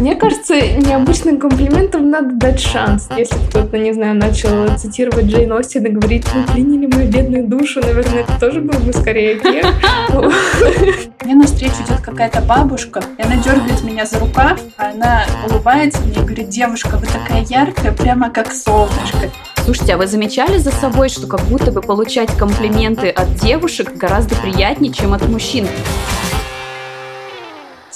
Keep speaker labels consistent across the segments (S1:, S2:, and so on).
S1: Мне кажется, необычным комплиментам надо дать шанс. Если кто-то, не знаю, начал цитировать Джейн Остин и говорить, вы пленили мою бедную душу, наверное, это тоже был бы скорее грех.
S2: Мне навстречу идет какая-то бабушка, и она дергает меня за рукав, а она улыбается мне и говорит, девушка, вы такая яркая, прямо как солнышко.
S3: Слушайте, а вы замечали за собой, что как будто бы получать комплименты от девушек гораздо приятнее, чем от мужчин?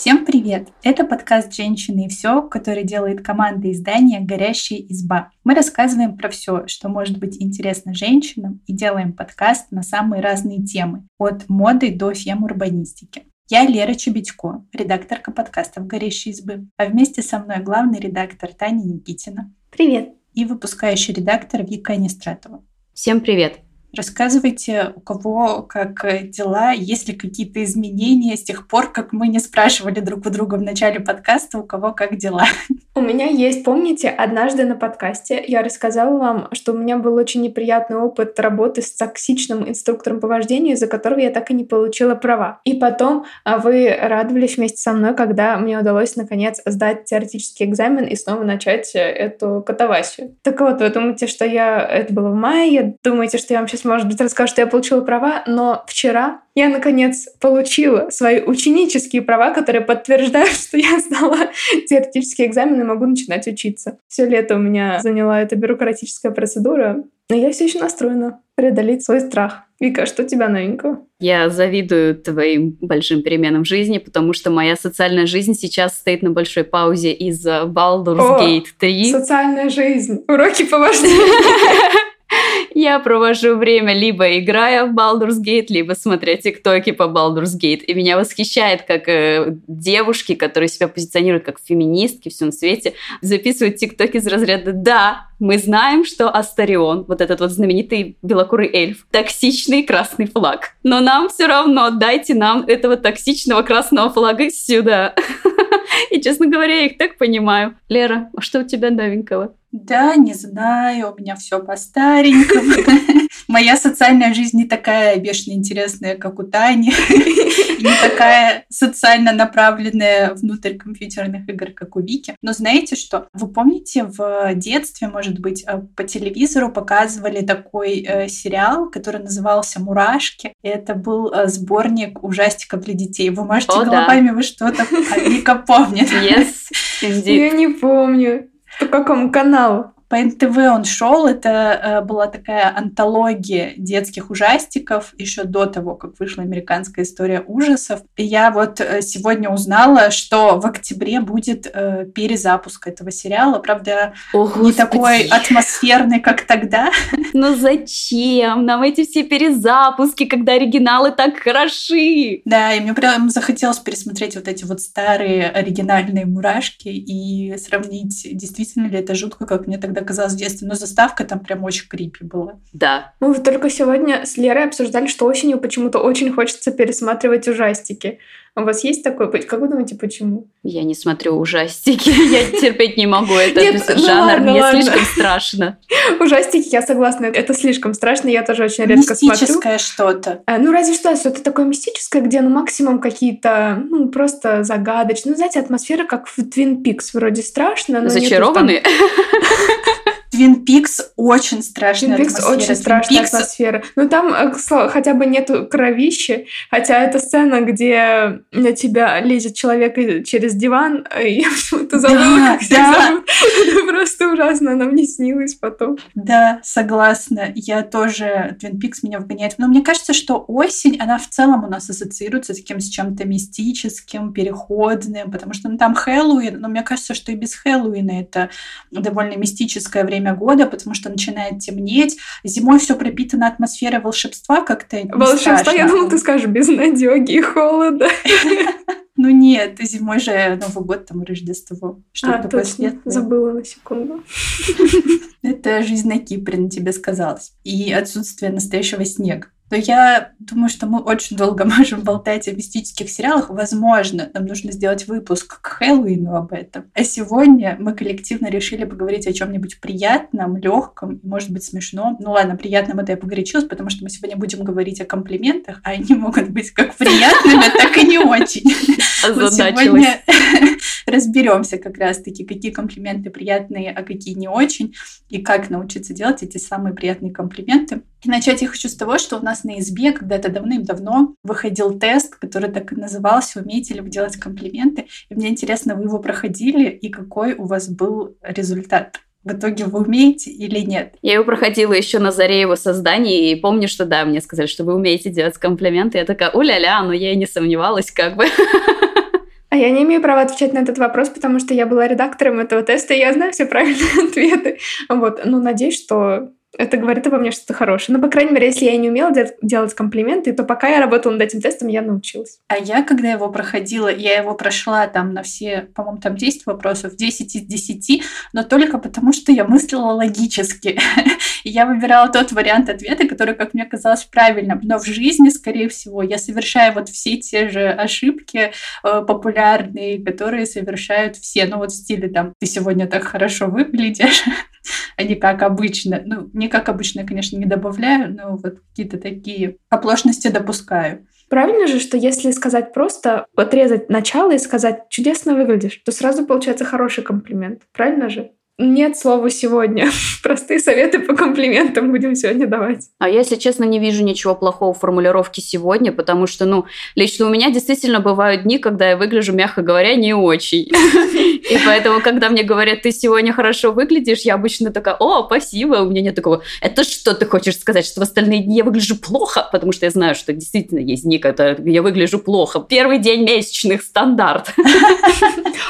S2: Всем привет! Это подкаст «Женщины и все», который делает команда издания «Горящая изба». Мы рассказываем про все, что может быть интересно женщинам, и делаем подкаст на самые разные темы, от моды до фем-урбанистики. Я Лера Чебедько, редакторка подкастов «Горящей избы», а вместе со мной главный редактор Таня Никитина.
S1: Привет!
S2: И выпускающий редактор Вика Анистратова.
S3: Всем привет!
S2: Рассказывайте, у кого как дела, есть ли какие-то изменения с тех пор, как мы не спрашивали друг у друга в начале подкаста, у кого как дела.
S1: У меня есть, помните, однажды на подкасте я рассказала вам, что у меня был очень неприятный опыт работы с токсичным инструктором по вождению, из-за которого я так и не получила права. И потом а, вы радовались вместе со мной, когда мне удалось наконец сдать теоретический экзамен и снова начать эту катавасию. Так вот, вы думаете, что я... Это было в мае, думаете, что я вам сейчас может быть, расскажу, что я получила права, но вчера я, наконец, получила свои ученические права, которые подтверждают, что я сдала теоретический экзамен и могу начинать учиться. Все лето у меня заняла эта бюрократическая процедура, но я все еще настроена преодолеть свой страх. Вика, что у тебя новенького?
S3: Я завидую твоим большим переменам в жизни, потому что моя социальная жизнь сейчас стоит на большой паузе из-за Baldur's О, Gate 3.
S1: Социальная жизнь. Уроки по вождению.
S3: Я провожу время либо играя в Baldur's Gate, либо смотря тиктоки по Baldur's Gate. И меня восхищает, как э, девушки, которые себя позиционируют как феминистки всем свете, записывают тиктоки из разряда «Да, мы знаем, что Астарион, вот этот вот знаменитый белокурый эльф, токсичный красный флаг. Но нам все равно дайте нам этого токсичного красного флага сюда». И, честно говоря, я их так понимаю. Лера, а что у тебя новенького?
S2: Да, не знаю, у меня все по старенькому. Моя социальная жизнь не такая бешено интересная, как у Тани, не такая социально направленная внутрь компьютерных игр, как у Вики. Но знаете что? Вы помните, в детстве, может быть, э, по телевизору показывали такой э, сериал, который назывался «Мурашки». Это был э, сборник ужастиков для детей. Вы можете головами, вы что-то, Вика помнит.
S3: Yes.
S1: Я не помню. По какому каналу?
S2: По НТВ он шел. Это э, была такая антология детских ужастиков еще до того, как вышла американская история ужасов. И я вот э, сегодня узнала, что в октябре будет э, перезапуск этого сериала. Правда, О, не такой атмосферный, как тогда.
S3: Ну зачем нам эти все перезапуски, когда оригиналы так хороши?
S2: Да, и мне прям захотелось пересмотреть вот эти вот старые оригинальные мурашки и сравнить, действительно ли это жутко, как мне тогда казалось в детстве, но заставка там прям очень крипи была.
S3: Да.
S1: Мы вот только сегодня с Лерой обсуждали, что осенью почему-то очень хочется пересматривать ужастики. У вас есть такое? Как вы думаете, почему?
S3: Я не смотрю ужастики. Я терпеть не могу этот ну жанр. Мне слишком страшно.
S1: Ужастики, я согласна. Это слишком страшно. Я тоже очень редко смотрю.
S2: Мистическое что-то.
S1: А, ну, разве что что-то такое мистическое, где ну максимум какие-то, ну, просто загадочные. Ну, знаете, атмосфера как в Твин Пикс. Вроде страшно, но
S3: Зачарованные?
S2: Твин Пикс очень страшная
S1: Твин Пикс очень страшная Пикс... атмосфера. Но там э, хотя бы нету кровищи, хотя это сцена, где на тебя лезет человек через диван, и я почему-то забыла, да, как да. зовут. Это просто ужасно, она мне снилась потом.
S2: Да, согласна. Я тоже... Твин Пикс меня вгоняет. Но мне кажется, что осень, она в целом у нас ассоциируется с таким с чем-то мистическим, переходным, потому что ну, там Хэллоуин, но мне кажется, что и без Хэллоуина это довольно мистическое время время года, потому что начинает темнеть. Зимой все пропитано атмосферой волшебства как-то.
S1: Волшебство, я думала, ты скажешь безнадеги и холода.
S2: Ну нет, зимой же Новый год, там Рождество. Что а, такое точно. светлое.
S1: Забыла на секунду.
S2: Это жизнь на Кипре на тебе сказалась. И отсутствие настоящего снега то я думаю, что мы очень долго можем болтать о мистических сериалах. Возможно, нам нужно сделать выпуск к Хэллоуину об этом. А сегодня мы коллективно решили поговорить о чем-нибудь приятном, легком, может быть, смешном. Ну ладно, приятном это я погорячилась, потому что мы сегодня будем говорить о комплиментах, а они могут быть как приятными, так и не очень.
S3: Сегодня
S2: разберемся как раз-таки, какие комплименты приятные, а какие не очень, и как научиться делать эти самые приятные комплименты. И начать я хочу с того, что у нас на избе когда-то давным-давно выходил тест, который так и назывался «Умеете ли вы делать комплименты?». И мне интересно, вы его проходили, и какой у вас был результат? в итоге вы умеете или нет?
S3: Я его проходила еще на заре его создания, и помню, что да, мне сказали, что вы умеете делать комплименты. Я такая, уля-ля, но я и не сомневалась, как бы.
S1: А я не имею права отвечать на этот вопрос, потому что я была редактором этого теста, и я знаю все правильные ответы. Вот. Ну, надеюсь, что это говорит обо мне что-то хорошее. Ну, по крайней мере, если я не умела де- делать комплименты, то пока я работала над этим тестом, я научилась.
S2: А я, когда его проходила, я его прошла там на все, по-моему, там 10 вопросов, 10 из 10, но только потому, что я мыслила логически. И я выбирала тот вариант ответа, который, как мне казалось, правильным. Но в жизни, скорее всего, я совершаю вот все те же ошибки э, популярные, которые совершают все. Ну, вот в стиле там, ты сегодня так хорошо выглядишь, а не как обычно. Ну, не как обычно, конечно, не добавляю, но вот какие-то такие оплошности допускаю.
S1: Правильно же, что если сказать просто, отрезать начало и сказать «чудесно выглядишь», то сразу получается хороший комплимент. Правильно же? Нет слова сегодня. Простые советы по комплиментам будем сегодня давать.
S3: А я, если честно, не вижу ничего плохого в формулировке сегодня, потому что, ну, лично у меня действительно бывают дни, когда я выгляжу, мягко говоря, не очень. И поэтому, когда мне говорят, ты сегодня хорошо выглядишь, я обычно такая, о, спасибо, у меня нет такого, это что ты хочешь сказать, что в остальные дни я выгляжу плохо? Потому что я знаю, что действительно есть дни, когда я выгляжу плохо. Первый день месячных стандарт.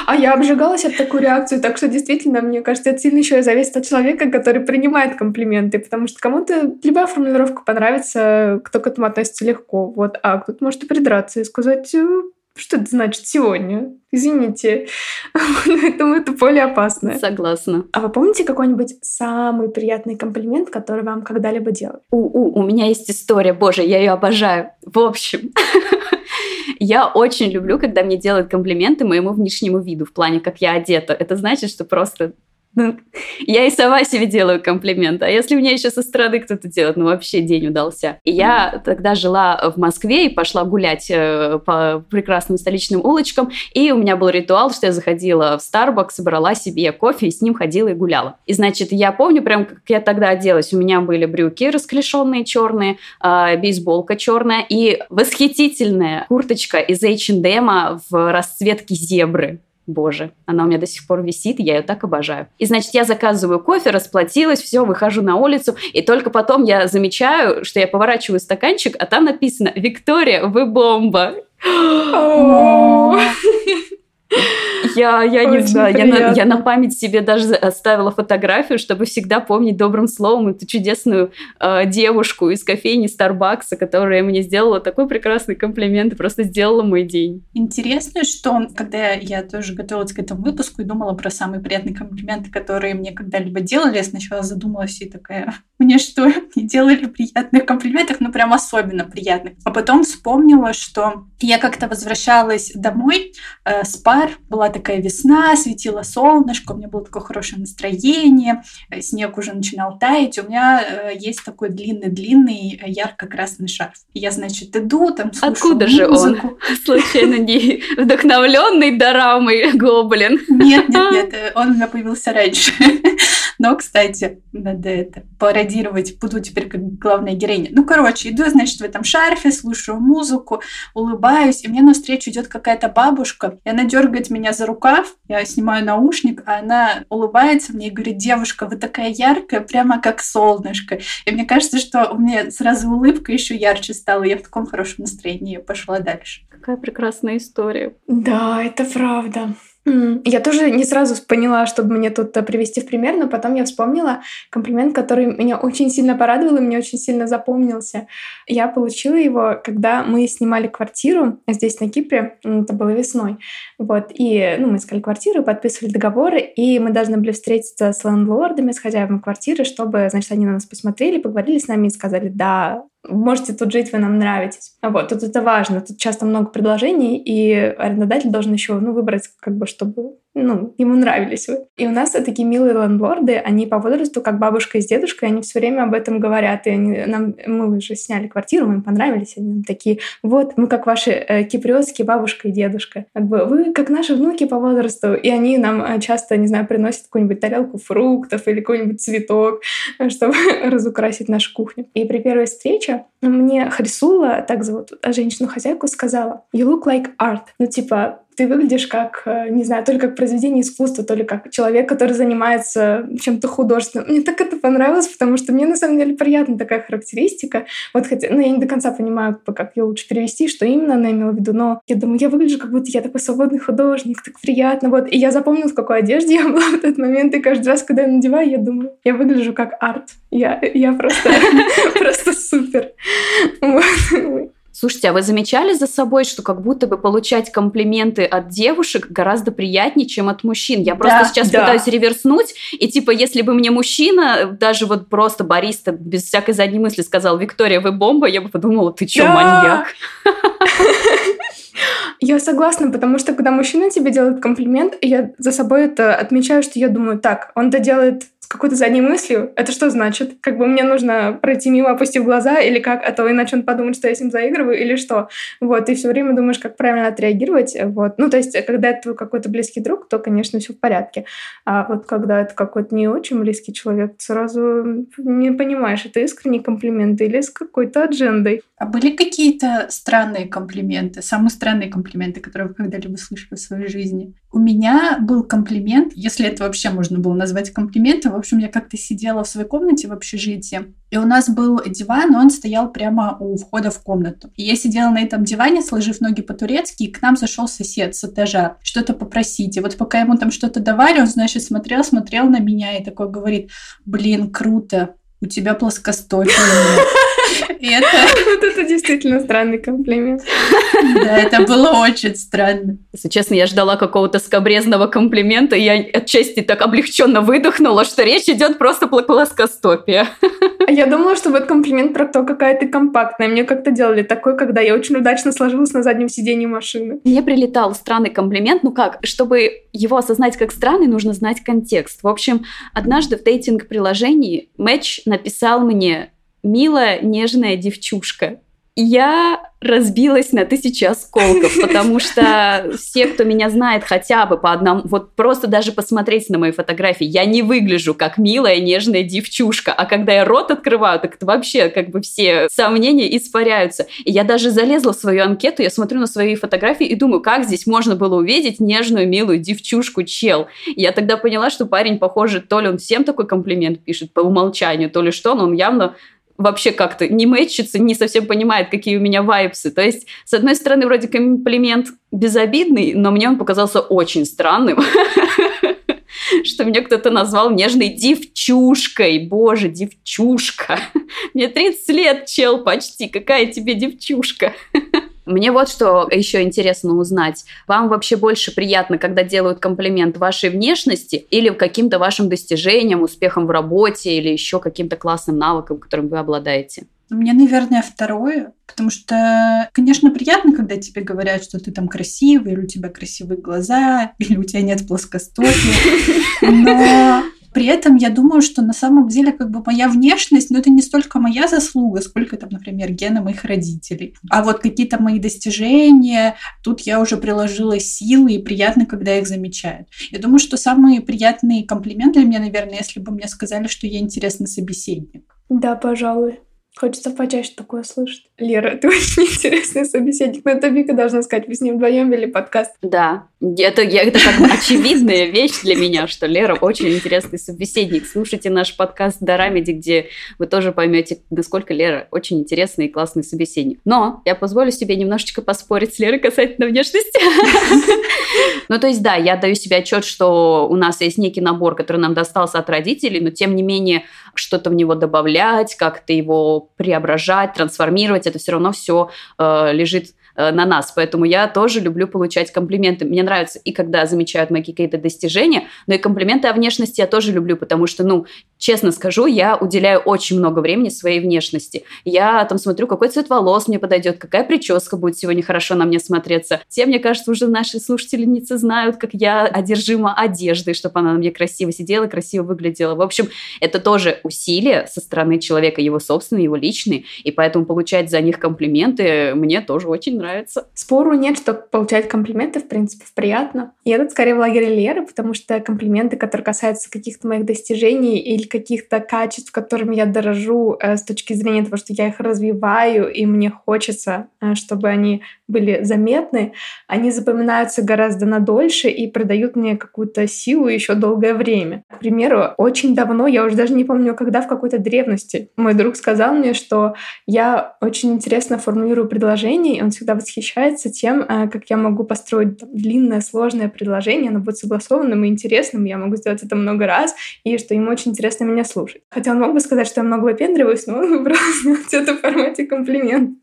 S1: А я обжигалась от такой реакции, так что действительно, мне кажется, кажется, это сильно еще и зависит от человека, который принимает комплименты, потому что кому-то любая формулировка понравится, кто к этому относится легко, вот, а кто-то может и придраться и сказать, «Э, что это значит сегодня? Извините. Поэтому это более опасно.
S3: Согласна.
S1: А вы помните какой-нибудь самый приятный комплимент, который вам когда-либо делали?
S3: У-у, у меня есть история, боже, я ее обожаю. В общем, я очень люблю, когда мне делают комплименты моему внешнему виду в плане, как я одета. Это значит, что просто я и сама себе делаю комплимент. А если мне еще со стороны кто-то делает, ну вообще день удался. И я тогда жила в Москве и пошла гулять э, по прекрасным столичным улочкам. И у меня был ритуал, что я заходила в Starbucks, брала себе кофе и с ним ходила и гуляла. И значит, я помню прям, как я тогда оделась. У меня были брюки расклешенные черные, э, бейсболка черная и восхитительная курточка из H&M в расцветке зебры. Боже, она у меня до сих пор висит, я ее так обожаю. И значит, я заказываю кофе, расплатилась, все, выхожу на улицу, и только потом я замечаю, что я поворачиваю стаканчик, а там написано «Виктория, вы бомба!» Я, я не знаю, я на, я на память себе даже оставила фотографию, чтобы всегда помнить добрым словом эту чудесную э, девушку из кофейни Старбакса, которая мне сделала такой прекрасный комплимент и просто сделала мой день.
S2: Интересно, что когда я тоже готовилась к этому выпуску и думала про самые приятные комплименты, которые мне когда-либо делали, я сначала задумалась и такая, мне что, не делали приятных комплиментов, ну прям особенно приятных. А потом вспомнила, что я как-то возвращалась домой э, с пар, была такая весна, светило солнышко, у меня было такое хорошее настроение, э, снег уже начинал таять, у меня э, есть такой длинный-длинный э, ярко-красный шарф. И я, значит, иду, там слушаю
S3: Откуда
S2: музыку.
S3: же он? Случайно не вдохновленный дорамой гоблин?
S2: Нет, нет, нет, он у меня появился раньше. Но, кстати, надо это пародировать. Буду теперь как главная героиня. Ну, короче, иду, значит, в этом шарфе, слушаю музыку, улыбаюсь, и мне навстречу идет какая-то бабушка, и она дергает меня за рукав, я снимаю наушник, а она улыбается мне и говорит, девушка, вы такая яркая, прямо как солнышко. И мне кажется, что у меня сразу улыбка еще ярче стала, я в таком хорошем настроении пошла дальше.
S3: Какая прекрасная история.
S1: Да, это правда. Я тоже не сразу поняла, чтобы мне тут привести в пример, но потом я вспомнила комплимент, который меня очень сильно порадовал и мне очень сильно запомнился. Я получила его, когда мы снимали квартиру здесь, на Кипре, это было весной. Вот, и ну, мы искали квартиру, подписывали договоры, и мы должны были встретиться с лендлордами, с хозяевами квартиры, чтобы, значит, они на нас посмотрели, поговорили с нами и сказали, да, можете тут жить, вы нам нравитесь. Вот, тут это важно. Тут часто много предложений, и арендодатель должен еще ну, выбрать, как бы, чтобы ну, ему нравились вы. И у нас такие милые лендлорды, они по возрасту как бабушка и с дедушкой, они все время об этом говорят. И они, нам, мы уже сняли квартиру, мы им понравились, они нам такие, вот, мы как ваши э, киприотские бабушка и дедушка. Как бы вы как наши внуки по возрасту. И они нам э, часто, не знаю, приносят какую-нибудь тарелку фруктов или какой-нибудь цветок, чтобы разукрасить нашу кухню. И при первой встрече мне Хрисула, так зовут женщину-хозяйку, сказала, you look like art. Ну, типа, ты выглядишь как, э, не знаю, то ли как произведение искусства, то ли как человек, который занимается чем-то художественным. Мне так это понравилось, потому что мне на самом деле приятна такая характеристика. Вот хотя, ну, я не до конца понимаю, как ее лучше перевести, что именно она имела в виду, но я думаю, я выгляжу, как будто я такой свободный художник, так приятно. Вот. И я запомнила, в какой одежде я была в этот момент, и каждый раз, когда я надеваю, я думаю, я выгляжу как арт. Я, я просто, просто супер.
S3: Слушайте, а вы замечали за собой, что как будто бы получать комплименты от девушек гораздо приятнее, чем от мужчин? Я просто да, сейчас да. пытаюсь реверснуть, и типа, если бы мне мужчина, даже вот просто бариста, без всякой задней мысли сказал, Виктория, вы бомба, я бы подумала, ты чё, да. маньяк?
S1: Я согласна, потому что когда мужчина тебе делает комплимент, я за собой это отмечаю, что я думаю, так, он это делает с какой-то задней мыслью. Это что значит? Как бы мне нужно пройти мимо, опустив глаза, или как? А то иначе он подумает, что я с ним заигрываю, или что? Вот, и все время думаешь, как правильно отреагировать. Вот. Ну, то есть, когда это твой какой-то близкий друг, то, конечно, все в порядке. А вот когда это какой-то не очень близкий человек, сразу не понимаешь, это искренний комплимент или с какой-то аджендой.
S2: А были какие-то странные комплименты, самые странные комплименты, которые вы когда-либо слышали в своей жизни? У меня был комплимент, если это вообще можно было назвать комплиментом. В общем, я как-то сидела в своей комнате в общежитии, и у нас был диван, он стоял прямо у входа в комнату. И я сидела на этом диване, сложив ноги по-турецки, и к нам зашел сосед с этажа что-то попросить. И вот пока ему там что-то давали, он, значит, смотрел, смотрел на меня и такой говорит, блин, круто, у тебя плоскостопие.
S1: И это... Вот это действительно странный комплимент.
S2: Да, это было очень странно.
S3: Если честно, я ждала какого-то скобрезного комплимента, и я отчасти так облегченно выдохнула, что речь идет просто про плоскостопие.
S1: А я думала, что будет комплимент про то, какая ты компактная. Мне как-то делали такой, когда я очень удачно сложилась на заднем сидении машины.
S3: Мне прилетал странный комплимент. Ну как, чтобы его осознать как странный, нужно знать контекст. В общем, однажды в дейтинг-приложении Матч написал мне милая, нежная девчушка. Я разбилась на тысячи осколков, потому что все, кто меня знает хотя бы по одному, вот просто даже посмотреть на мои фотографии, я не выгляжу как милая, нежная девчушка, а когда я рот открываю, так это вообще как бы все сомнения испаряются. И я даже залезла в свою анкету, я смотрю на свои фотографии и думаю, как здесь можно было увидеть нежную, милую девчушку, чел. И я тогда поняла, что парень, похоже, то ли он всем такой комплимент пишет по умолчанию, то ли что, но он явно вообще как-то не мэчится, не совсем понимает, какие у меня вайпсы. То есть, с одной стороны, вроде комплимент безобидный, но мне он показался очень странным. что меня кто-то назвал нежной девчушкой. Боже, девчушка. Мне 30 лет, чел, почти. Какая тебе девчушка? Мне вот что еще интересно узнать. Вам вообще больше приятно, когда делают комплимент вашей внешности или каким-то вашим достижениям, успехам в работе или еще каким-то классным навыкам, которым вы обладаете?
S2: Мне, наверное, второе, потому что, конечно, приятно, когда тебе говорят, что ты там красивый, или у тебя красивые глаза, или у тебя нет плоскостопия, но при этом я думаю, что на самом деле как бы моя внешность, но ну, это не столько моя заслуга, сколько там, например, гены моих родителей. А вот какие-то мои достижения, тут я уже приложила силы, и приятно, когда их замечают. Я думаю, что самый приятный комплимент для меня, наверное, если бы мне сказали, что я интересный собеседник.
S1: Да, пожалуй. Хочется почаще такое слышать. Лера, ты очень интересный собеседник. Но это Вика должна сказать, вы с ним вдвоем вели подкаст.
S3: Да, это, это как очевидная вещь для меня, что Лера очень интересный собеседник. Слушайте наш подкаст Дорамеди, где вы тоже поймете, насколько Лера очень интересный и классный собеседник. Но я позволю себе немножечко поспорить с Лерой касательно внешности. Ну, то есть, да, я даю себе отчет, что у нас есть некий набор, который нам достался от родителей, но тем не менее что-то в него добавлять, как-то его преображать, трансформировать, это все равно все э, лежит э, на нас. Поэтому я тоже люблю получать комплименты. Мне нравится и когда замечают мои какие-то достижения, но и комплименты о внешности я тоже люблю, потому что, ну, честно скажу, я уделяю очень много времени своей внешности. Я там смотрю, какой цвет волос мне подойдет, какая прическа будет сегодня хорошо на мне смотреться. Все, мне кажется, уже наши слушательницы знают, как я одержима одеждой, чтобы она на мне красиво сидела, красиво выглядела. В общем, это тоже усилие со стороны человека, его собственные, его личные, и поэтому получать за них комплименты мне тоже очень нравится.
S1: Спору нет, что получать комплименты, в принципе, приятно. Я тут скорее в лагере Леры, потому что комплименты, которые касаются каких-то моих достижений или каких-то качеств, которыми я дорожу э, с точки зрения того, что я их развиваю, и мне хочется, э, чтобы они были заметны, они запоминаются гораздо надольше и придают мне какую-то силу еще долгое время. К примеру, очень давно, я уже даже не помню, когда в какой-то древности, мой друг сказал мне, что я очень интересно формулирую предложение, и он всегда восхищается тем, э, как я могу построить там, длинное, сложное предложение, оно будет согласованным и интересным, я могу сделать это много раз, и что ему очень интересно меня слушать. Хотя он мог бы сказать, что я много выпендриваюсь, но он выбрал это в формате комплимент.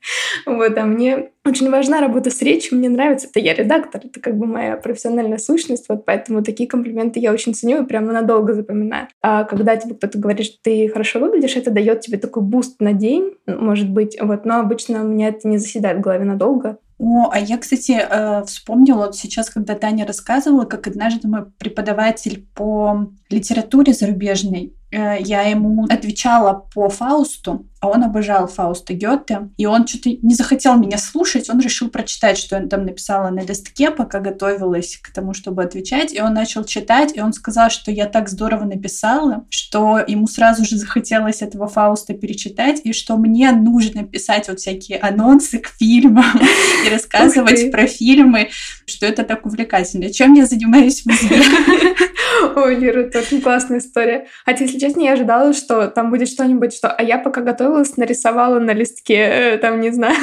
S1: Вот, а мне очень важна работа с речью, мне нравится. Это я редактор, это как бы моя профессиональная сущность, вот поэтому такие комплименты я очень ценю и прямо надолго запоминаю. А когда тебе кто-то говорит, что ты хорошо выглядишь, это дает тебе такой boost на день, может быть, вот, но обычно у меня это не заседает в голове надолго.
S2: О, а я, кстати, э, вспомнила вот сейчас, когда Таня рассказывала, как однажды мой преподаватель по литературе зарубежной Э, я ему отвечала по Фаусту, а он обожал Фауста Гёте, и он что-то не захотел меня слушать, он решил прочитать, что я там написала на листке, пока готовилась к тому, чтобы отвечать, и он начал читать, и он сказал, что я так здорово написала, что ему сразу же захотелось этого Фауста перечитать, и что мне нужно писать вот всякие анонсы к фильмам и рассказывать про фильмы, что это так увлекательно. Чем я занимаюсь в музее?
S1: Ой, Лера, это очень классная история. Хотя, если честно, я ожидала, что там будет что-нибудь, что... А я пока готовилась, нарисовала на листке, э, там, не знаю,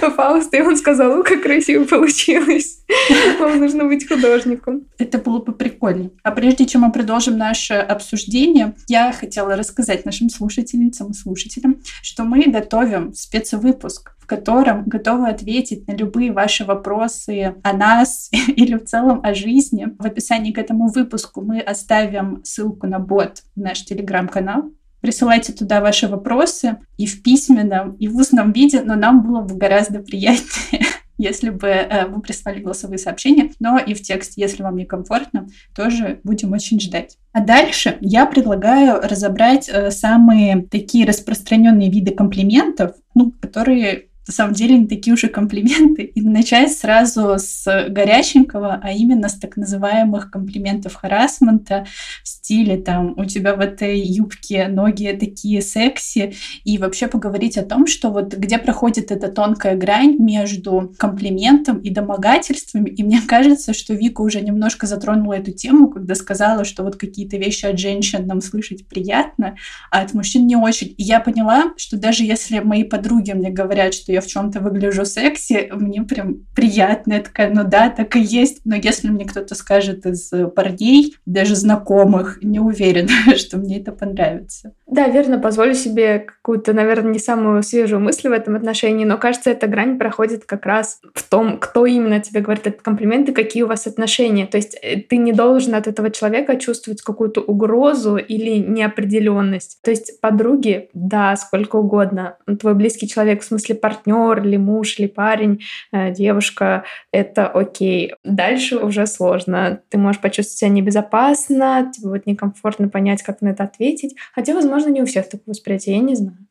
S1: Фауст, и он сказал, как красиво получилось. Вам нужно быть художником.
S2: Это было бы прикольно. А прежде чем мы продолжим наше обсуждение, я хотела рассказать нашим слушательницам и слушателям, что мы готовим спецвыпуск котором готовы ответить на любые ваши вопросы о нас или в целом о жизни. В описании к этому выпуску мы оставим ссылку на бот в наш телеграм-канал. Присылайте туда ваши вопросы и в письменном, и в устном виде, но нам было бы гораздо приятнее, если бы э, вы прислали голосовые сообщения, но и в тексте, если вам некомфортно, тоже будем очень ждать. А дальше я предлагаю разобрать э, самые такие распространенные виды комплиментов, ну, которые на самом деле не такие уж и комплименты. И начать сразу с горяченького, а именно с так называемых комплиментов харасмента в стиле там «у тебя в этой юбке ноги такие секси» и вообще поговорить о том, что вот где проходит эта тонкая грань между комплиментом и домогательствами. И мне кажется, что Вика уже немножко затронула эту тему, когда сказала, что вот какие-то вещи от женщин нам слышать приятно, а от мужчин не очень. И я поняла, что даже если мои подруги мне говорят, что я я в чем-то выгляжу секси, мне прям приятно. Я такая, ну да, так и есть. Но если мне кто-то скажет из парней, даже знакомых, не уверена, что мне это понравится.
S1: Да, верно, позволю себе какую-то, наверное, не самую свежую мысль в этом отношении, но кажется, эта грань проходит как раз в том, кто именно тебе говорит этот комплимент и какие у вас отношения. То есть э, ты не должен от этого человека чувствовать какую-то угрозу или неопределенность. То есть подруги, да, сколько угодно. Твой близкий человек, в смысле партнер, партнер, или муж, или парень, э, девушка, это окей. Дальше уже сложно. Ты можешь почувствовать себя небезопасно, тебе будет некомфортно понять, как на это ответить. Хотя, возможно, не у всех такое восприятие, я не знаю.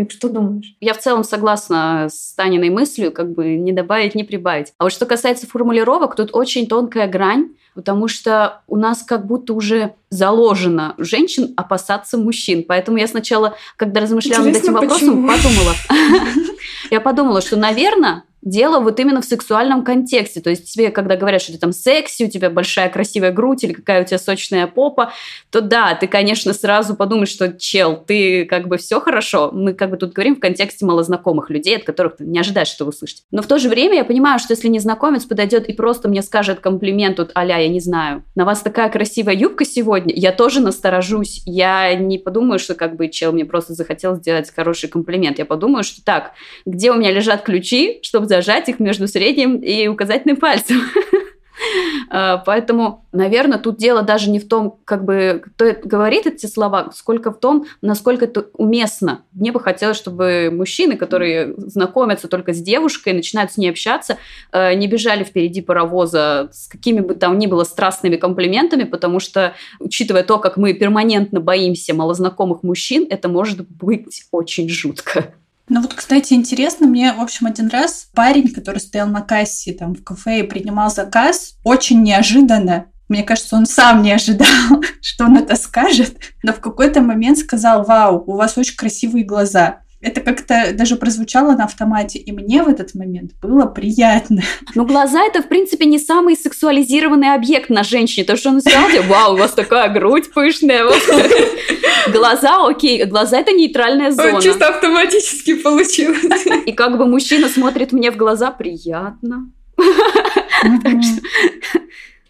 S1: И что думаешь?
S3: Я в целом согласна с Таниной мыслью, как бы не добавить, не прибавить. А вот что касается формулировок, тут очень тонкая грань, потому что у нас как будто уже заложено женщин опасаться мужчин. Поэтому я сначала, когда размышляла Интересно, над этим вопросом, почему? подумала. Я подумала, что, наверное, дело вот именно в сексуальном контексте. То есть тебе, когда говорят, что ты там секси, у тебя большая красивая грудь или какая у тебя сочная попа, то да, ты, конечно, сразу подумаешь, что чел, ты как бы все хорошо. Мы как бы тут говорим в контексте малознакомых людей, от которых ты не ожидаешь что услышать. Но в то же время я понимаю, что если незнакомец подойдет и просто мне скажет комплимент вот а я не знаю, на вас такая красивая юбка сегодня, я тоже насторожусь. Я не подумаю, что как бы чел мне просто захотел сделать хороший комплимент. Я подумаю, что так, где у меня лежат ключи, чтобы зажать их между средним и указательным пальцем. А, поэтому, наверное, тут дело даже не в том, как бы кто говорит эти слова, сколько в том, насколько это уместно. Мне бы хотелось, чтобы мужчины, которые знакомятся только с девушкой, начинают с ней общаться, э, не бежали впереди паровоза с какими бы там ни было страстными комплиментами, потому что, учитывая то, как мы перманентно боимся малознакомых мужчин, это может быть очень жутко.
S2: Ну вот, кстати, интересно, мне, в общем, один раз парень, который стоял на кассе там в кафе и принимал заказ, очень неожиданно мне кажется, он сам не ожидал, что он это скажет, но в какой-то момент сказал, вау, у вас очень красивые глаза это как-то даже прозвучало на автомате, и мне в этот момент было приятно.
S3: Ну, глаза — это, в принципе, не самый сексуализированный объект на женщине. То, что он сказал, вау, у вас такая грудь пышная. Глаза, окей, глаза — это нейтральная зона.
S1: Чисто автоматически получилось.
S3: И как бы мужчина смотрит мне в глаза, приятно.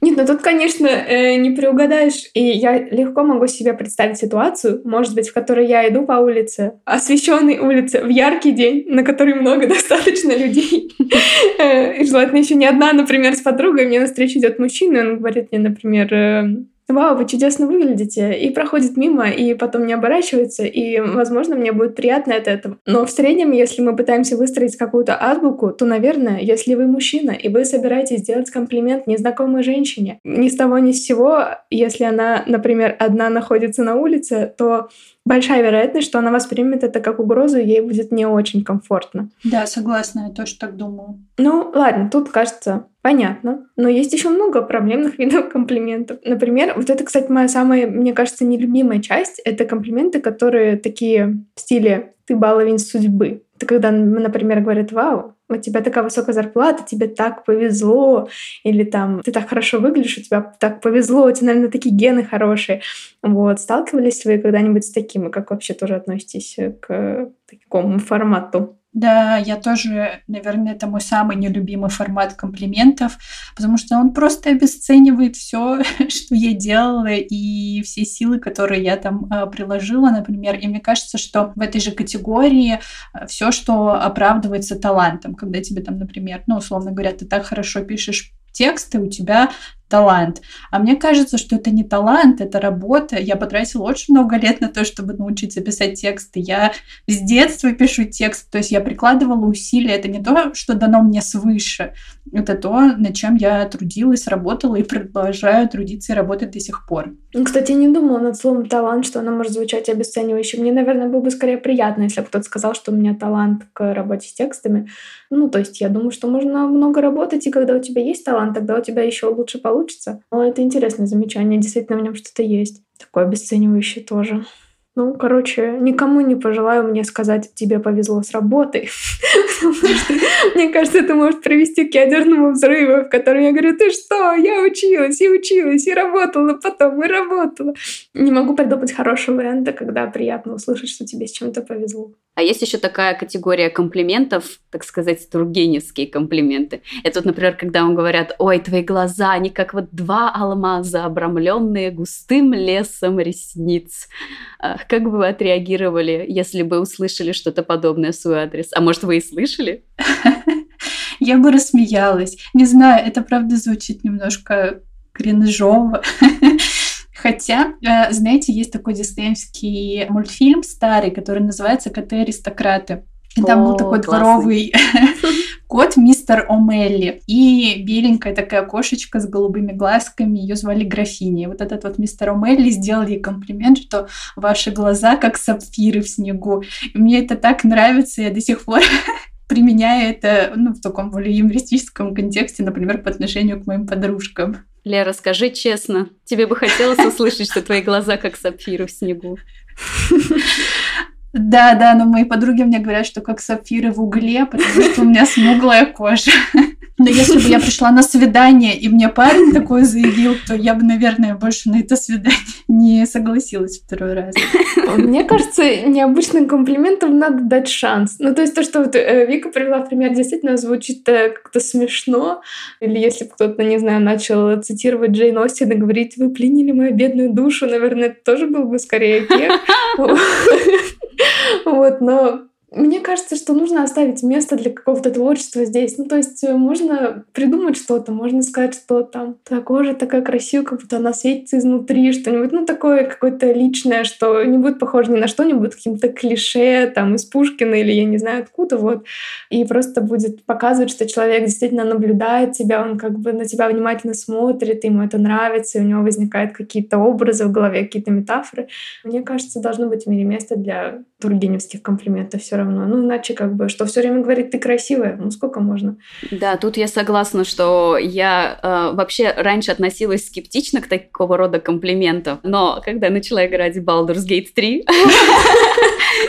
S1: Нет, ну тут, конечно, э, не приугадаешь. И я легко могу себе представить ситуацию, может быть, в которой я иду по улице, освещенной улице, в яркий день, на который много достаточно людей. Э, и желательно еще не одна, например, с подругой. Мне навстречу идет мужчина, и он говорит мне, например, э, вау, вы чудесно выглядите, и проходит мимо, и потом не оборачивается, и, возможно, мне будет приятно от этого. Но в среднем, если мы пытаемся выстроить какую-то азбуку, то, наверное, если вы мужчина, и вы собираетесь сделать комплимент незнакомой женщине, ни с того ни с сего, если она, например, одна находится на улице, то большая вероятность, что она воспримет это как угрозу, и ей будет не очень комфортно.
S2: Да, согласна, я тоже так думаю.
S1: Ну, ладно, тут кажется понятно. Но есть еще много проблемных видов комплиментов. Например, вот это, кстати, моя самая, мне кажется, нелюбимая часть. Это комплименты, которые такие в стиле «ты баловень судьбы». Это когда, например, говорят «Вау, у тебя такая высокая зарплата, тебе так повезло», или там «ты так хорошо выглядишь, у тебя так повезло, у тебя, наверное, такие гены хорошие». Вот. Сталкивались вы когда-нибудь с таким? И как вообще тоже относитесь к такому формату?
S2: Да, я тоже, наверное, это мой самый нелюбимый формат комплиментов, потому что он просто обесценивает все, что я делала, и все силы, которые я там э, приложила, например. И мне кажется, что в этой же категории а, все, что оправдывается талантом, когда тебе там, например, ну, условно говоря, ты так хорошо пишешь тексты, у тебя талант. А мне кажется, что это не талант, это работа. Я потратила очень много лет на то, чтобы научиться писать тексты. Я с детства пишу текст, то есть я прикладывала усилия. Это не то, что дано мне свыше. Это то, над чем я трудилась, работала и продолжаю трудиться и работать до сих пор.
S1: Кстати, не думала над словом талант, что оно может звучать обесценивающе. Мне, наверное, было бы скорее приятно, если бы кто-то сказал, что у меня талант к работе с текстами. Ну, то есть я думаю, что можно много работать, и когда у тебя есть талант, тогда у тебя еще лучше получится. Но это интересное замечание, действительно в нем что-то есть. Такое обесценивающее тоже. Ну, короче, никому не пожелаю мне сказать, тебе повезло с работой. Мне кажется, это может привести к ядерному взрыву, в котором я говорю, ты что, я училась и училась, и работала потом, и работала. Не могу придумать хорошего варианта, когда приятно услышать, что тебе с чем-то повезло.
S3: А есть еще такая категория комплиментов, так сказать, тургеневские комплименты. Это вот, например, когда вам говорят, ой, твои глаза, они как вот два алмаза, обрамленные густым лесом ресниц. А как бы вы отреагировали, если бы услышали что-то подобное в свой адрес? А может, вы и слышали?
S2: Я бы рассмеялась. Не знаю, это правда звучит немножко кринжово. Хотя, э, знаете, есть такой диснеевский мультфильм старый, который называется «Коты-аристократы». И там О, был такой классный. дворовый кот мистер О'Мелли. И беленькая такая кошечка с голубыми глазками, ее звали Графиней. Вот этот вот мистер О'Мелли сделал ей комплимент, что ваши глаза как сапфиры в снегу. И мне это так нравится, я до сих пор применяю это ну, в таком более юмористическом контексте, например, по отношению к моим подружкам.
S3: Лера, скажи честно, тебе бы хотелось услышать, что твои глаза как сапфиры в снегу?
S2: Да, да, но мои подруги мне говорят, что как сапфиры в угле, потому что у меня смуглая кожа. Но если бы я пришла на свидание, и мне парень такой заявил, то я бы, наверное, больше на это свидание не согласилась второй раз.
S1: Мне кажется, необычным комплиментам надо дать шанс. Ну, то есть то, что вот э, Вика привела в пример, действительно звучит э, как-то смешно. Или если кто-то, не знаю, начал цитировать Джейн Остин и говорить, вы пленили мою бедную душу, наверное, это тоже был бы скорее эффект. Вот, но мне кажется, что нужно оставить место для какого-то творчества здесь. Ну, то есть э, можно придумать что-то, можно сказать, что там такая кожа такая красивая, как будто она светится изнутри, что-нибудь, ну, такое какое-то личное, что не будет похоже ни на что, не будет каким-то клише, там, из Пушкина или я не знаю откуда, вот. И просто будет показывать, что человек действительно наблюдает тебя, он как бы на тебя внимательно смотрит, ему это нравится, и у него возникают какие-то образы в голове, какие-то метафоры. Мне кажется, должно быть в мире место для тургеневских комплиментов все равно. Ну, иначе как бы, что все время говорит, ты красивая, ну сколько можно?
S3: Да, тут я согласна, что я э, вообще раньше относилась скептично к такого рода комплиментам, но когда начала играть в Baldur's Gate 3,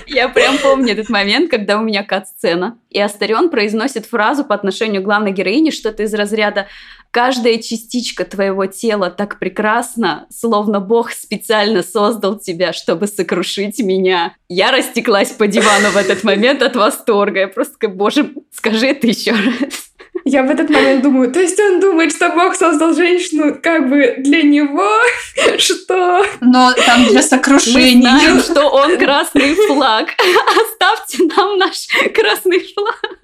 S3: я прям помню этот момент, когда у меня кат-сцена, и Астарион произносит фразу по отношению к главной героине, что-то из разряда Каждая частичка твоего тела так прекрасна, словно Бог специально создал тебя, чтобы сокрушить меня. Я растеклась по дивану в этот момент от восторга. Я просто такая, боже, скажи это еще раз.
S1: Я в этот момент думаю, то есть он думает, что Бог создал женщину как бы для него, что...
S2: Но там для сокрушения. Мы
S3: знаем, что он красный флаг. Оставьте нам наш красный флаг.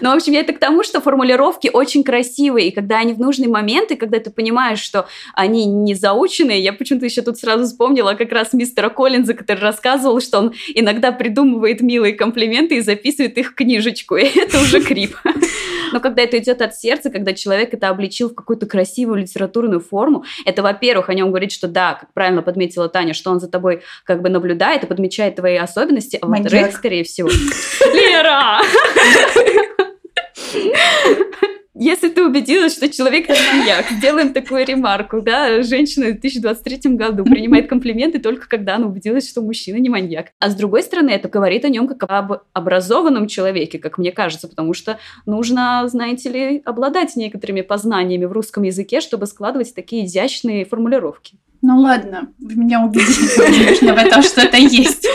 S3: Ну, в общем, я это к тому, что формулировки очень красивые, и когда они в нужный момент, и когда ты понимаешь, что они не заученные, я почему-то еще тут сразу вспомнила как раз мистера Коллинза, который рассказывал, что он иногда придумывает милые комплименты и записывает их в книжечку, и это уже крип. Но когда это идет от сердца, когда человек это обличил в какую-то красивую литературную форму, это, во-первых, о нем говорит, что да, как правильно подметила Таня, что он за тобой как бы наблюдает и подмечает твои особенности, а во-вторых, скорее всего... Лера! Если ты убедилась, что человек не маньяк, сделаем такую ремарку, да, женщина в 2023 году принимает комплименты только когда она убедилась, что мужчина не маньяк. А с другой стороны, это говорит о нем как об образованном человеке, как мне кажется, потому что нужно, знаете ли, обладать некоторыми познаниями в русском языке, чтобы складывать такие изящные формулировки.
S2: Ну ладно, вы меня убедили, конечно, в этом что-то есть.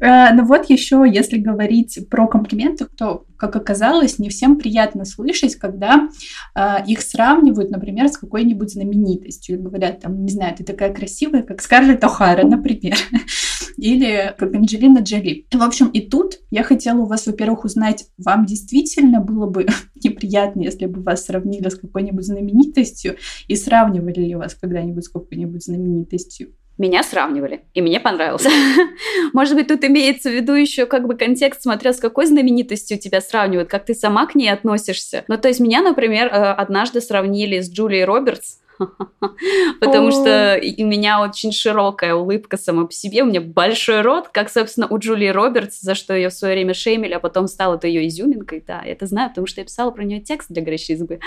S2: Э, ну вот еще, если говорить про комплименты, то, как оказалось, не всем приятно слышать, когда э, их сравнивают, например, с какой-нибудь знаменитостью. И говорят, там, не знаю, ты такая красивая, как Скарлетт О'Хара, например. Или как Анджелина Джоли. В общем, и тут я хотела у вас, во-первых, узнать, вам действительно было бы неприятно, если бы вас сравнили с какой-нибудь знаменитостью, и сравнивали ли вас когда-нибудь с какой-нибудь знаменитостью?
S3: Меня сравнивали, и мне понравилось. Может быть, тут имеется в виду еще как бы контекст, смотря с какой знаменитостью тебя сравнивают, как ты сама к ней относишься. Ну, то есть меня, например, э, однажды сравнили с Джулией Робертс, Потому что у меня очень широкая улыбка сама по себе, у меня большой рот, как, собственно, у Джулии Робертс, за что ее в свое время шеймили, а потом стал это ее изюминкой. Да, я это знаю, потому что я писала про нее текст для «Горящей избы».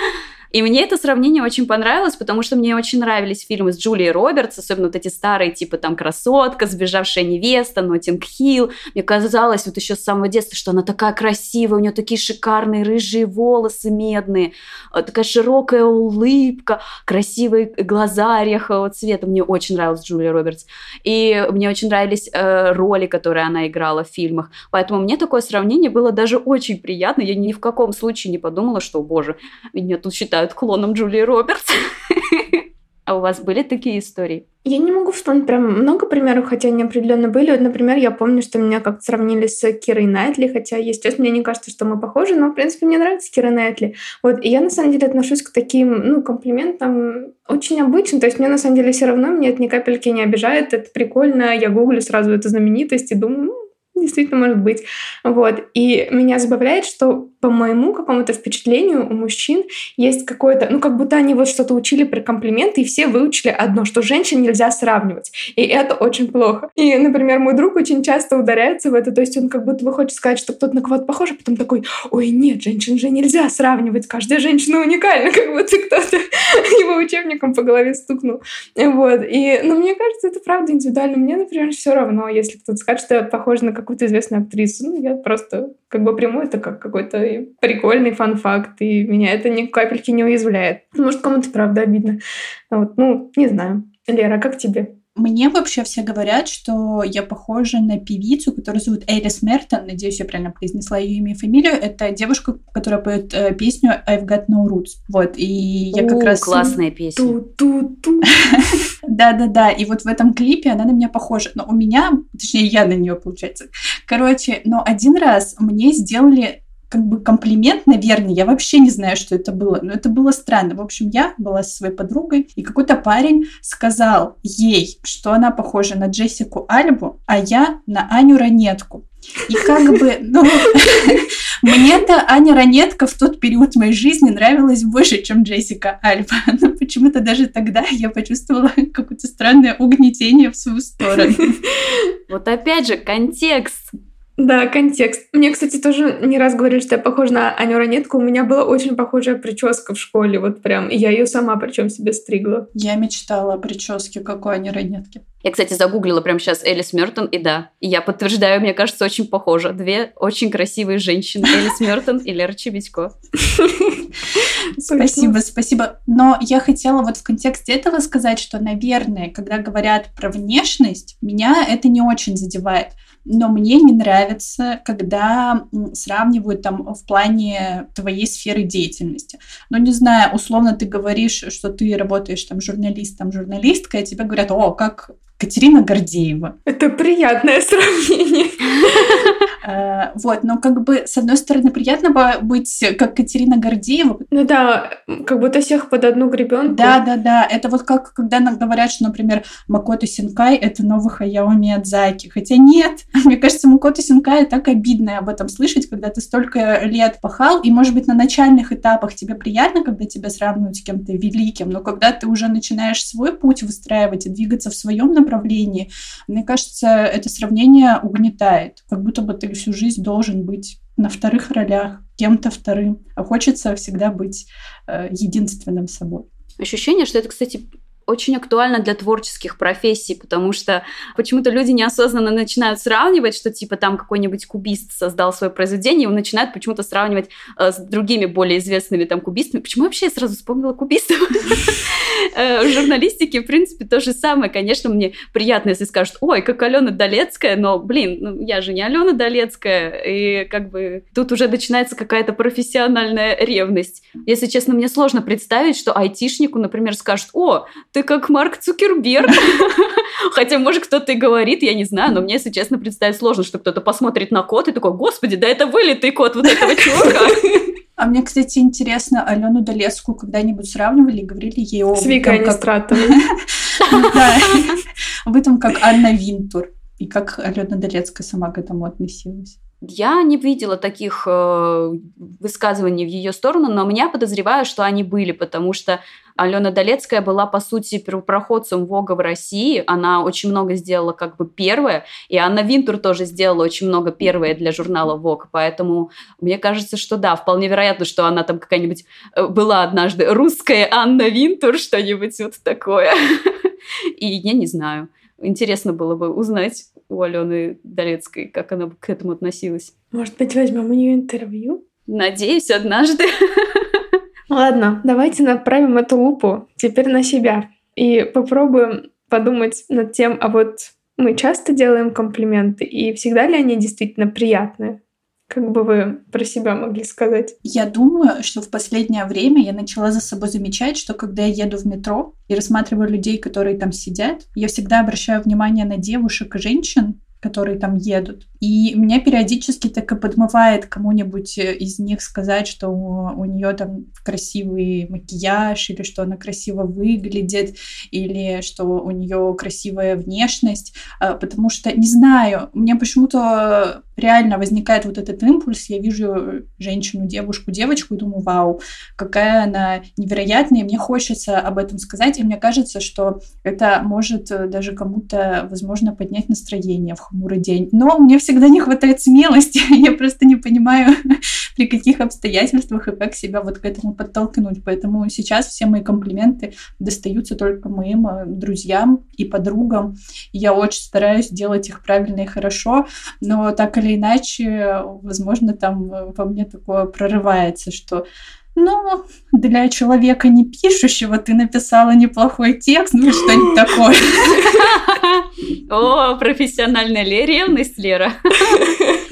S3: И мне это сравнение очень понравилось, потому что мне очень нравились фильмы с Джулией Робертс, особенно вот эти старые, типа там «Красотка», «Сбежавшая невеста», «Ноттинг Хилл». Мне казалось вот еще с самого детства, что она такая красивая, у нее такие шикарные рыжие волосы медные, э, такая широкая улыбка, красивая красивые глаза орехового цвета. Мне очень нравилась Джулия Робертс. И мне очень нравились э, роли, которые она играла в фильмах. Поэтому мне такое сравнение было даже очень приятно. Я ни в каком случае не подумала, что, боже, меня тут считают клоном Джулии Робертс. А у вас были такие истории?
S1: Я не могу вспомнить прям много примеров, хотя они определенно были. Вот, например, я помню, что меня как-то сравнили с Кирой Найтли, хотя, естественно, мне не кажется, что мы похожи, но, в принципе, мне нравится Кира Найтли. Вот, и я, на самом деле, отношусь к таким, ну, комплиментам очень обычно. То есть мне, на самом деле, все равно, мне это ни капельки не обижает, это прикольно. Я гуглю сразу эту знаменитость и думаю, ну, действительно может быть. Вот. И меня забавляет, что по моему какому-то впечатлению у мужчин есть какое-то, ну, как будто они вот что-то учили про комплименты, и все выучили одно, что женщин нельзя сравнивать. И это очень плохо. И, например, мой друг очень часто ударяется в это, то есть он как будто бы хочет сказать, что кто-то на кого-то похож, а потом такой, ой, нет, женщин же нельзя сравнивать, каждая женщина уникальна, как будто кто-то его учебником по голове стукнул. Вот. И, ну, мне кажется, это правда индивидуально. Мне, например, все равно, если кто-то скажет, что я похожа на какую-то известную актрису, ну, я просто как бы приму это как какой-то прикольный фан-факт, и меня это ни капельки не уязвляет. Может, кому-то правда обидно. Вот, ну, не знаю. Лера, как тебе?
S2: Мне вообще все говорят, что я похожа на певицу, которую зовут Элис Мертон. Надеюсь, я правильно произнесла ее имя и фамилию. Это девушка, которая поет э, песню I've Got No Roots. Вот, и я как
S3: У,
S2: раз...
S3: Классная песня.
S1: Ту-ту-ту.
S2: Да-да-да, и вот в этом клипе она на меня похожа. Но у меня, точнее, я на нее, получается. Короче, но один раз мне сделали как бы комплимент, наверное, я вообще не знаю, что это было, но это было странно. В общем, я была со своей подругой, и какой-то парень сказал ей, что она похожа на Джессику Альбу, а я на Аню Ранетку. И как бы, ну, мне-то Аня Ранетка в тот период моей жизни нравилась больше, чем Джессика Альба. Но почему-то даже тогда я почувствовала какое-то странное угнетение в свою сторону.
S3: Вот опять же, контекст.
S1: Да, контекст. Мне, кстати, тоже не раз говорили, что я похожа на Аню Ранетку. У меня была очень похожая прическа в школе, вот прям. И я ее сама причем себе стригла.
S2: Я мечтала о прическе, как у Ани Ранетки.
S3: Я, кстати, загуглила прямо сейчас Элис Мертон, и да, я подтверждаю, мне кажется, очень похоже. Две очень красивые женщины, Элис Мертон и Лера Чебедько.
S2: Спасибо, спасибо. Но я хотела вот в контексте этого сказать, что, наверное, когда говорят про внешность, меня это не очень задевает но мне не нравится, когда сравнивают там в плане твоей сферы деятельности. Ну, не знаю, условно ты говоришь, что ты работаешь там журналистом, журналисткой, а тебе говорят, о, как Катерина Гордеева.
S1: Это приятное сравнение.
S2: Э, вот, но как бы, с одной стороны, приятно быть как Катерина Гордеева.
S1: Ну да, как будто всех под одну гребенку.
S2: Да, да, да. Это вот как, когда нам говорят, что, например, Макото Синкай — это новый Хаяо Миядзаки. Хотя нет, мне кажется, Макото Синкай так обидно об этом слышать, когда ты столько лет пахал, и, может быть, на начальных этапах тебе приятно, когда тебя сравнивают с кем-то великим, но когда ты уже начинаешь свой путь выстраивать и двигаться в своем направлении, мне кажется, это сравнение угнетает. Как будто бы ты всю жизнь должен быть на вторых ролях, кем-то вторым, а хочется всегда быть э, единственным собой.
S3: Ощущение, что это, кстати, очень актуально для творческих профессий, потому что почему-то люди неосознанно начинают сравнивать, что типа там какой-нибудь кубист создал свое произведение, и он начинает почему-то сравнивать э, с другими более известными там кубистами. Почему вообще я сразу вспомнила кубистов? Э, в журналистике, в принципе, то же самое. Конечно, мне приятно, если скажут, ой, как Алена Долецкая, но, блин, ну, я же не Алена Долецкая, и как бы тут уже начинается какая-то профессиональная ревность. Если честно, мне сложно представить, что айтишнику, например, скажут, о, ты ты как Марк Цукерберг. Хотя, может, кто-то и говорит, я не знаю, но мне, если честно, представить сложно, что кто-то посмотрит на код и такой, господи, да это вылитый код вот этого чувака.
S2: А мне, кстати, интересно, Алену Долеску когда-нибудь сравнивали и говорили ей о...
S1: С Викой Анистратовой.
S2: Да. Об этом как Анна Винтур. И как Алена Долецкая сама к этому относилась.
S3: Я не видела таких э, высказываний в ее сторону, но меня подозреваю, что они были, потому что Алена Долецкая была, по сути, первопроходцем Вога в России. Она очень много сделала как бы первое, и Анна Винтур тоже сделала очень много первое для журнала Вог. Поэтому мне кажется, что да, вполне вероятно, что она там какая-нибудь э, была однажды русская Анна Винтур, что-нибудь вот такое. И я не знаю. Интересно было бы узнать у Алены Долецкой, как она к этому относилась.
S1: Может быть, возьмем у нее интервью?
S3: Надеюсь, однажды.
S1: Ладно, давайте направим эту лупу теперь на себя и попробуем подумать над тем, а вот мы часто делаем комплименты, и всегда ли они действительно приятные? Как бы вы про себя могли сказать?
S2: Я думаю, что в последнее время я начала за собой замечать, что когда я еду в метро и рассматриваю людей, которые там сидят, я всегда обращаю внимание на девушек и женщин, которые там едут. И меня периодически так и подмывает кому-нибудь э, из них сказать, что у, у нее там красивый макияж, или что она красиво выглядит, или что у нее красивая внешность, а, потому что, не знаю, мне почему-то реально возникает вот этот импульс, я вижу женщину, девушку, девочку и думаю, вау, какая она невероятная, и мне хочется об этом сказать, и мне кажется, что это может э, даже кому-то, возможно, поднять настроение в хмурый день. Но мне все всегда не хватает смелости. Я просто не понимаю, при каких обстоятельствах и как себя вот к этому подтолкнуть. Поэтому сейчас все мои комплименты достаются только моим э, друзьям и подругам. Я очень стараюсь делать их правильно и хорошо, но так или иначе, возможно, там э, во мне такое прорывается, что ну, для человека не пишущего ты написала неплохой текст, ну что-нибудь такое.
S3: О, профессиональная ревность, Лера?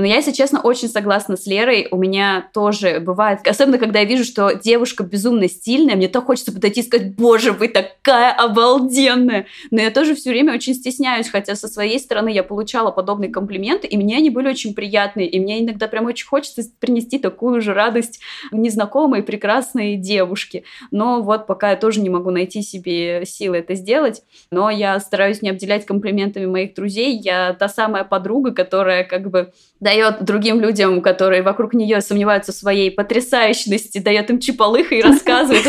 S3: Но я, если честно, очень согласна с Лерой. У меня тоже бывает, особенно когда я вижу, что девушка безумно стильная, мне так хочется подойти и сказать, боже, вы такая обалденная. Но я тоже все время очень стесняюсь, хотя со своей стороны я получала подобные комплименты, и мне они были очень приятные, и мне иногда прям очень хочется принести такую же радость незнакомой прекрасной девушке. Но вот пока я тоже не могу найти себе силы это сделать, но я стараюсь не обделять комплиментами моих друзей. Я та самая подруга, которая как бы дает другим людям, которые вокруг нее сомневаются в своей потрясающности, дает им чиполых и рассказывает,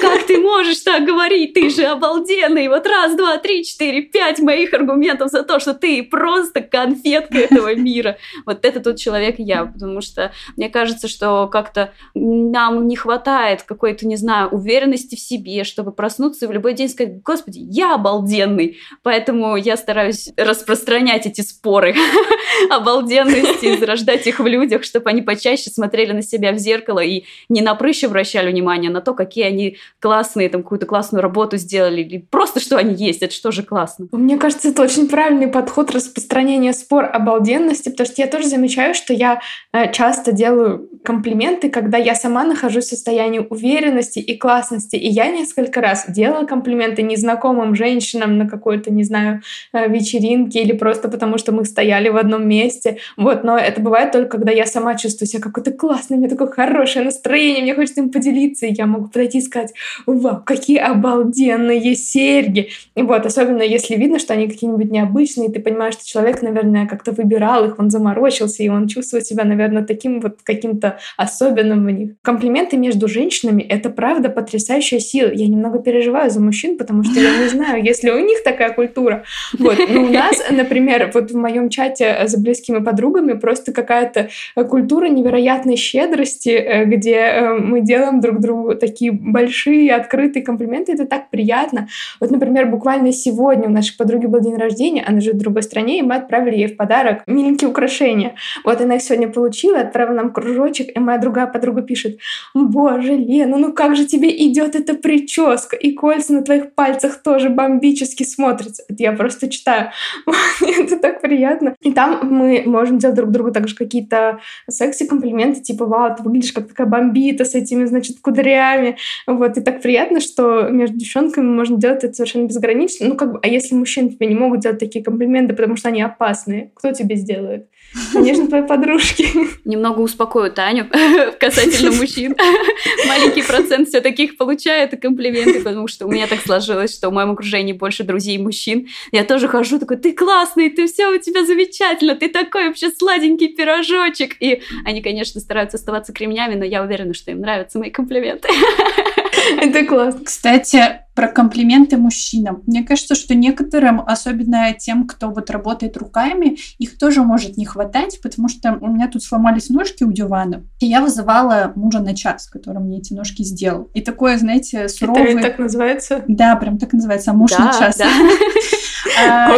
S3: как ты можешь так говорить, ты же обалденный, вот раз, два, три, четыре, пять моих аргументов за то, что ты просто конфетка этого мира. Вот это тот человек я, потому что мне кажется, что как-то нам не хватает какой-то, не знаю, уверенности в себе, чтобы проснуться и в любой день сказать, господи, я обалденный. Поэтому я стараюсь распространять эти споры обалденности и зарождать их в людях, чтобы они почаще смотрели на себя в зеркало и не на прыщи обращали внимание, а на то, какие они классные, там, какую-то классную работу сделали, или просто, что они есть, это что же классно.
S1: Мне кажется, это очень правильный подход распространения спор обалденности, потому что я тоже замечаю, что я э, часто делаю комплименты, когда я сама нахожусь в состоянии уверенности и классности, и я несколько раз делала комплименты незнакомым женщинам на какой-то, не знаю, э, вечеринке или просто потому, что мы стояли в одном месте, вот, но это бывает только, когда я сама чувствую себя какой-то классный, у меня такое хорошее настроение, мне хочется им поделиться, и я могу подойти и сказать, вау, какие обалденные серьги. И вот, особенно если видно, что они какие-нибудь необычные, ты понимаешь, что человек, наверное, как-то выбирал их, он заморочился, и он чувствует себя, наверное, таким вот каким-то особенным в них. Комплименты между женщинами — это правда потрясающая сила. Я немного переживаю за мужчин, потому что я не знаю, если у них такая культура. Вот. Но у нас, например, вот в моем чате за близкими подругами просто какая-то э, культура невероятной щедрости, э, где э, мы делаем друг другу такие большие открытые комплименты. Это так приятно. Вот, например, буквально сегодня у нашей подруги был день рождения, она живет в другой стране, и мы отправили ей в подарок миленькие украшения. Вот она их сегодня получила, отправила нам кружочек, и моя другая подруга пишет, боже, Лена, ну как же тебе идет эта прическа, и кольца на твоих пальцах тоже бомбически смотрятся. Это я просто читаю. Это так приятно. И там мы можем делать друг другу также какие-то секси-комплименты, типа, вау, ты выглядишь как такая бомбита с этими, значит, кудрями. Вот, и так приятно, что между девчонками можно делать это совершенно безгранично. Ну, как бы, а если мужчины тебе не могут делать такие комплименты, потому что они опасные, кто тебе сделает? Конечно, твои подружки.
S3: Немного успокою Таню касательно мужчин. Маленький процент все таких получает комплименты, потому что у меня так сложилось, что в моем окружении больше друзей мужчин. Я тоже хожу такой, ты классный, ты все у тебя замечательно, ты такой вообще сладенький пирожочек. И они, конечно, стараются оставаться кремнями, но я уверена, что им нравятся мои комплименты.
S1: Это классно.
S2: Кстати, про комплименты мужчинам. Мне кажется, что некоторым, особенно тем, кто вот работает руками, их тоже может не хватать, потому что у меня тут сломались ножки у дивана, и я вызывала мужа на час, который мне эти ножки сделал. И такое, знаете, суровый...
S1: Это так называется?
S2: Да, прям так называется, а муж да, на час. Да. А,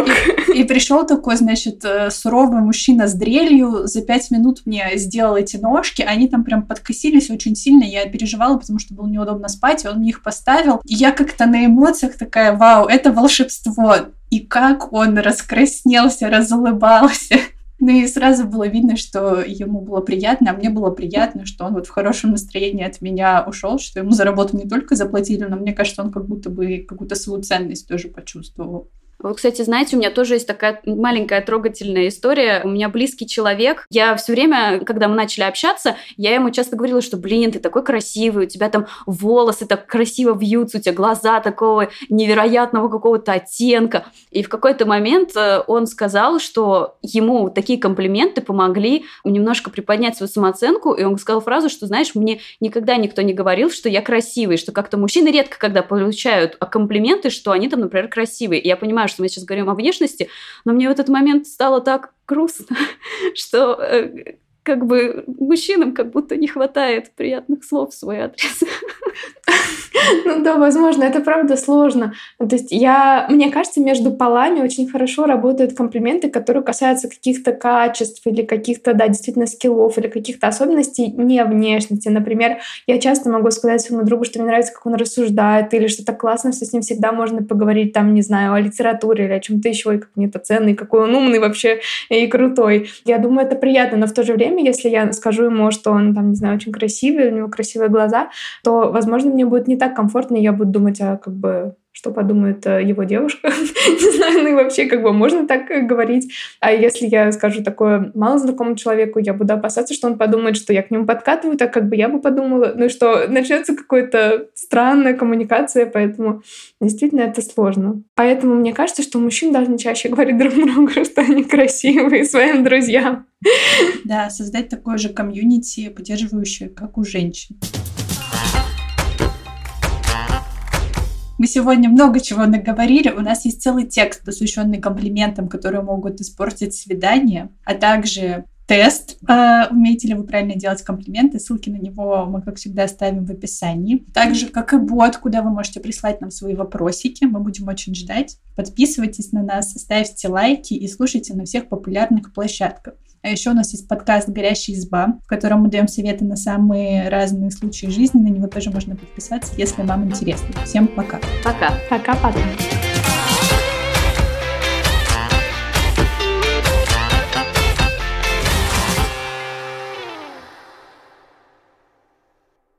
S2: и, пришел такой, значит, э, суровый мужчина с дрелью, за пять минут мне сделал эти ножки, они там прям подкосились очень сильно, я переживала, потому что было неудобно спать, и он мне их поставил. И я как-то на эмоциях такая, вау, это волшебство. И как он раскраснелся, разулыбался. Ну и сразу было видно, что ему было приятно, а мне было приятно, что он вот в хорошем настроении от меня ушел, что ему за работу не только заплатили, но мне кажется, он как будто бы какую-то свою ценность тоже почувствовал.
S3: Вот, кстати, знаете, у меня тоже есть такая маленькая трогательная история. У меня близкий человек. Я все время, когда мы начали общаться, я ему часто говорила, что, блин, ты такой красивый, у тебя там волосы так красиво вьются, у тебя глаза такого невероятного какого-то оттенка. И в какой-то момент э, он сказал, что ему такие комплименты помогли немножко приподнять свою самооценку, и он сказал фразу, что, знаешь, мне никогда никто не говорил, что я красивый, что как-то мужчины редко когда получают комплименты, что они там, например, красивые. И я понимаю, что мы сейчас говорим о внешности, но мне в этот момент стало так грустно, что э, как бы мужчинам как будто не хватает приятных слов в свой адрес.
S1: Ну да, возможно, это правда сложно. То есть я, мне кажется, между полами очень хорошо работают комплименты, которые касаются каких-то качеств или каких-то, да, действительно скиллов или каких-то особенностей не внешности. Например, я часто могу сказать своему другу, что мне нравится, как он рассуждает, или что-то классно, что с ним всегда можно поговорить, там, не знаю, о литературе или о чем-то еще, и как мне это ценный, какой он умный вообще и крутой. Я думаю, это приятно, но в то же время, если я скажу ему, что он, там, не знаю, очень красивый, у него красивые глаза, то, возможно, мне будет не так комфортно, и я буду думать, а как бы что подумает э, его девушка. не знаю, ну и вообще, как бы можно так э, говорить. А если я скажу такое малознакомому человеку, я буду опасаться, что он подумает, что я к нему подкатываю, так как бы я бы подумала, ну и что начнется какая-то странная коммуникация, поэтому действительно это сложно. Поэтому мне кажется, что мужчины должны чаще говорить друг другу, что они красивые своим друзьям.
S2: Да, создать такое же комьюнити, поддерживающее, как у женщин. Мы сегодня много чего наговорили. У нас есть целый текст, посвященный комплиментам, которые могут испортить свидание, а также тест, э, умеете ли вы правильно делать комплименты. Ссылки на него мы, как всегда, оставим в описании. Также, как и бот, куда вы можете прислать нам свои вопросики. Мы будем очень ждать. Подписывайтесь на нас, ставьте лайки и слушайте на всех популярных площадках. А еще у нас есть подкаст «Горящая изба», в котором мы даем советы на самые разные случаи жизни. На него тоже можно подписаться, если вам интересно. Всем пока.
S3: Пока.
S1: Пока-пока.